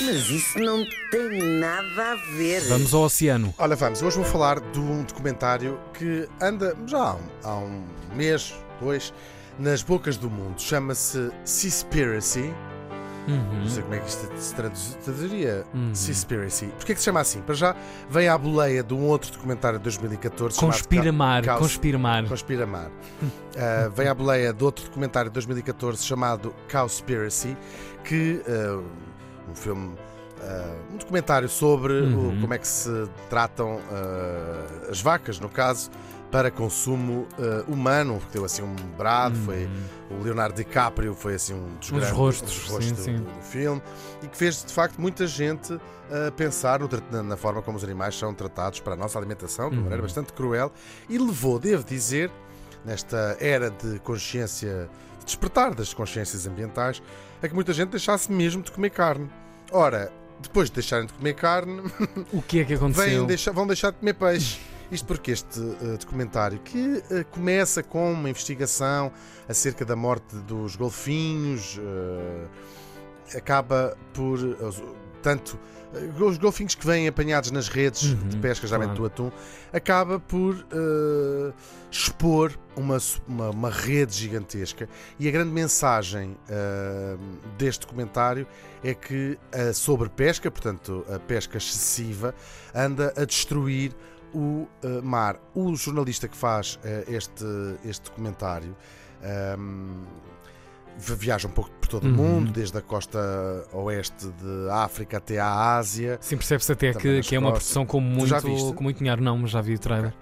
Mas isso não tem nada a ver. Vamos ao oceano. Ora, vamos. Hoje vou falar de um documentário que anda já há um, há um mês, dois, nas bocas do mundo. Chama-se Seaspiracy. Não sei como é que isto se traduz- traduziria. Uhum. Seaspiracy. Porquê que se chama assim? Para já vem à boleia de um outro documentário de 2014 chamado Conspira-mar, Caos- conspira-mar. Conspira-mar. Uh, vem à boleia de outro documentário de 2014 chamado Cowspiracy, que uh, um filme, uh, um documentário sobre o- Uhum. como é que se tratam uh, as vacas, no caso, para consumo uh, humano, que deu assim um brado, foi o Leonardo DiCaprio foi assim um dos Uhum. Grandes rostos, dos rostos sim, do, sim. do filme e que fez de facto muita gente pensar no na, na forma como os animais são tratados para a nossa alimentação, de uma Uhum. maneira bastante cruel, e levou, devo dizer, nesta era de consciência, despertar das consciências ambientais, a que muita gente deixasse mesmo de comer carne. Ora, depois de deixarem de comer carne, O que é que aconteceu? deixar- vão deixar de comer peixe. Isto porque este eh, documentário, que eh, começa com uma investigação acerca da morte dos golfinhos, eh, acaba por. tanto os golfinhos que vêm apanhados nas redes Uhum, de pesca, geralmente claro. do atum, acaba por eh, expor uma, uma, uma rede gigantesca. E a grande mensagem eh, deste documentário é que a sobrepesca, portanto a pesca excessiva, anda a destruir o eh, mar. O jornalista que faz eh, este, este documentário vi- viaja um pouco por todo o Uhum. mundo, desde a costa oeste de África até à Ásia. Sim, percebe-se até que, que é uma produção com muito, com muito dinheiro. Não, mas já vi o trailer.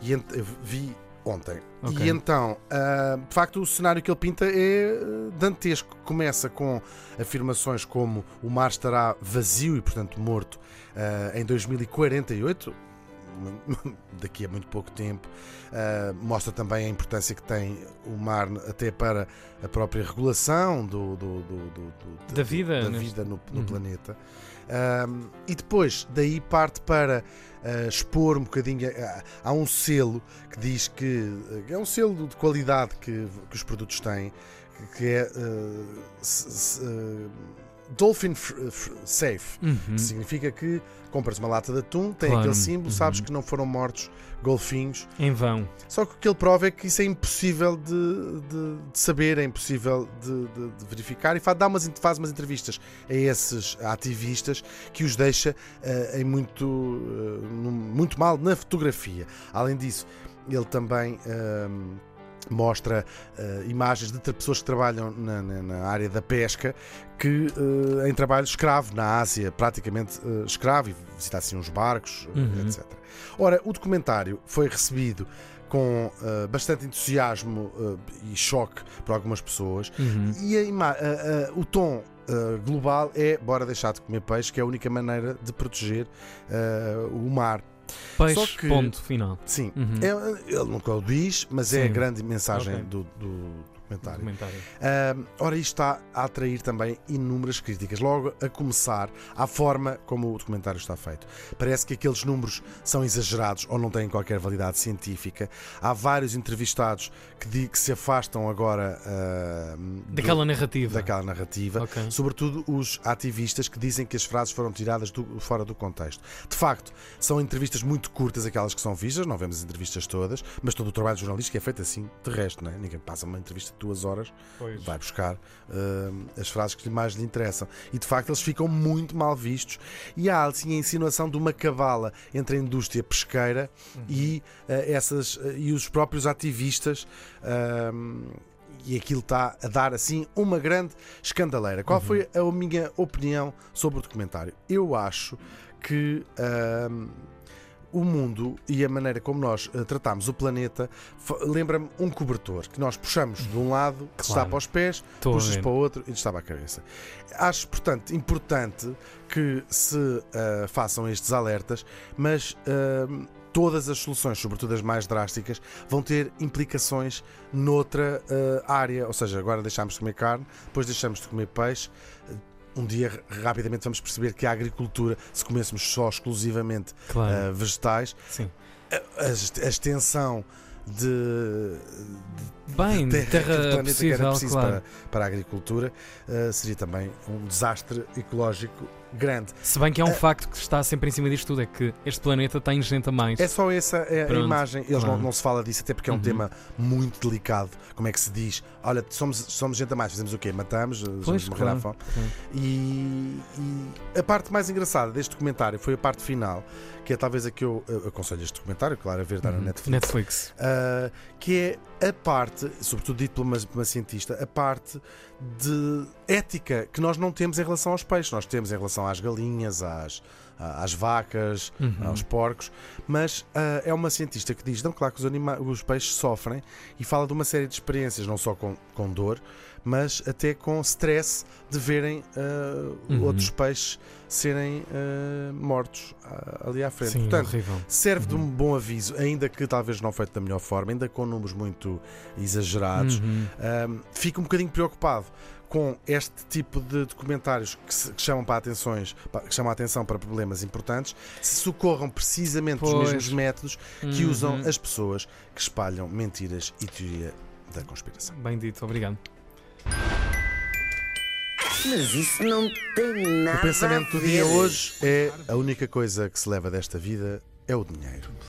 E ent- eu vi ontem. Ok. E então, ah, de facto, o cenário que ele pinta é ah, dantesco. Começa com afirmações como o mar estará vazio e, portanto, morto ah, em 2048. Daqui a muito pouco tempo, Ah, mostra também a importância que tem o mar até para a própria regulação do, do- do- do- Da vida, da vida no, no Uhum. planeta. Um, e depois, daí parte para uh, expor um bocadinho. uh, há um selo que diz que. uh, é um selo de qualidade que, que os produtos têm, que, é. uh, s- s- uh, Dolphin Safe. Uhum. Significa que compras uma lata de atum, tem Claro. aquele símbolo, sabes Uhum. que não foram mortos golfinhos. Em vão. Só que o que ele prova é que isso é impossível de, de- de saber, é impossível de, de- verificar e fa- dá umas, faz umas entrevistas a esses ativistas que os deixa eh, em muito, num- muito mal na fotografia. Além disso, ele também. ehm, Mostra eh, imagens de pessoas que trabalham na, na- na área da pesca que eh, em trabalho escravo na Ásia, praticamente eh, escravo, e visita assim uns barcos, Uhum. etc. Ora, o documentário foi recebido com eh, bastante entusiasmo e choque por algumas pessoas. Uhum. E a o tom global é bora deixar de comer peixe, que é a única maneira de proteger o mar. Peixe, Só que- ponto final. Sim, Uhum. é- ele nunca o diz, mas é a Sim. grande mensagem Ok. do, do documentário. Documentário. Ahm, ora, isto está a atrair também inúmeras críticas. Logo a começar à forma como o documentário está feito. Parece que aqueles números são exagerados ou não têm qualquer validade científica. Há vários entrevistados que, di- que se afastam agora do- Daquela narrativa. daquela narrativa. Ok. Sobretudo os ativistas que dizem que as frases foram tiradas do- fora do contexto. De facto, são entrevistas muito curtas, aquelas que são vistas, não vemos as entrevistas todas, mas todo o trabalho jornalístico é feito assim, terrestre, não é? Ninguém passa uma entrevista de duas horas, Pois. vai buscar hum, as frases que mais lhe interessam. E de facto, eles ficam muito mal vistos. E há assim a insinuação de uma cabala entre a indústria pesqueira e, eh, essas, eh, e os próprios ativistas. e aquilo está a dar assim uma grande escandaleira. Qual foi a minha opinião sobre o documentário? Eu acho que hum, o mundo e a maneira como nós eh, tratamos o planeta lembra-me um cobertor que nós puxamos de um lado, que está Claro. para os pés, a puxas para o outro e está para a cabeça. Acho, portanto, importante que se eh, façam estes alertas, mas hum, todas as soluções, sobretudo as mais drásticas, vão ter implicações noutra eh, área. Ou seja, agora deixamos de comer carne, depois deixamos de comer peixe. Um dia rapidamente vamos perceber que a agricultura, se comêssemos só exclusivamente Claro. eh, vegetais, a, a- a extensão de, Bem, de de terra o planeta que era possível, preciso claro. para, para a agricultura eh, seria também um desastre ecológico grande. Se bem que é um Ah. facto que está sempre em cima disto tudo, é que este planeta tem gente a mais. É só essa é a imagem. Eles não, claro. não se fala disso, até porque é um Uhum. tema muito delicado. Como é que se diz? Olha, somos, somos gente a mais, fazemos o quê? Matamos, Pois, morrer à claro, fome. claro. E, e a parte mais engraçada deste documentário foi a parte final, que é talvez a que eu, eu aconselho este documentário, claro, a ver, na Uhum. Netflix. Netflix. Uh, que é a parte, sobretudo dito por uma, por uma cientista, a parte de ética que nós não temos em relação aos peixes. Nós temos em relação às galinhas, às, às vacas, Uhum. aos porcos, mas uh, é uma cientista que diz, não, claro que os, anima- os peixes sofrem e fala de uma série de experiências, não só com, com dor, mas até com stress de verem uh, Uhum. outros peixes serem uh, mortos ali à frente. Sim, Portanto, horrível. serve de Uhum. um bom aviso, ainda que talvez não feito da melhor forma, ainda com números muito exagerados. Uhum. Um, fico um bocadinho preocupado com este tipo de documentários que, se- que chamam para atenções, que chamam a atenção para problemas importantes, se socorram precisamente dos Pois. mesmos métodos que Uhum. usam as pessoas que espalham mentiras e teoria da conspiração. Bem dito, obrigado. Mas isso não tem nada O pensamento do dia hoje é a única coisa que se leva desta vida é o dinheiro.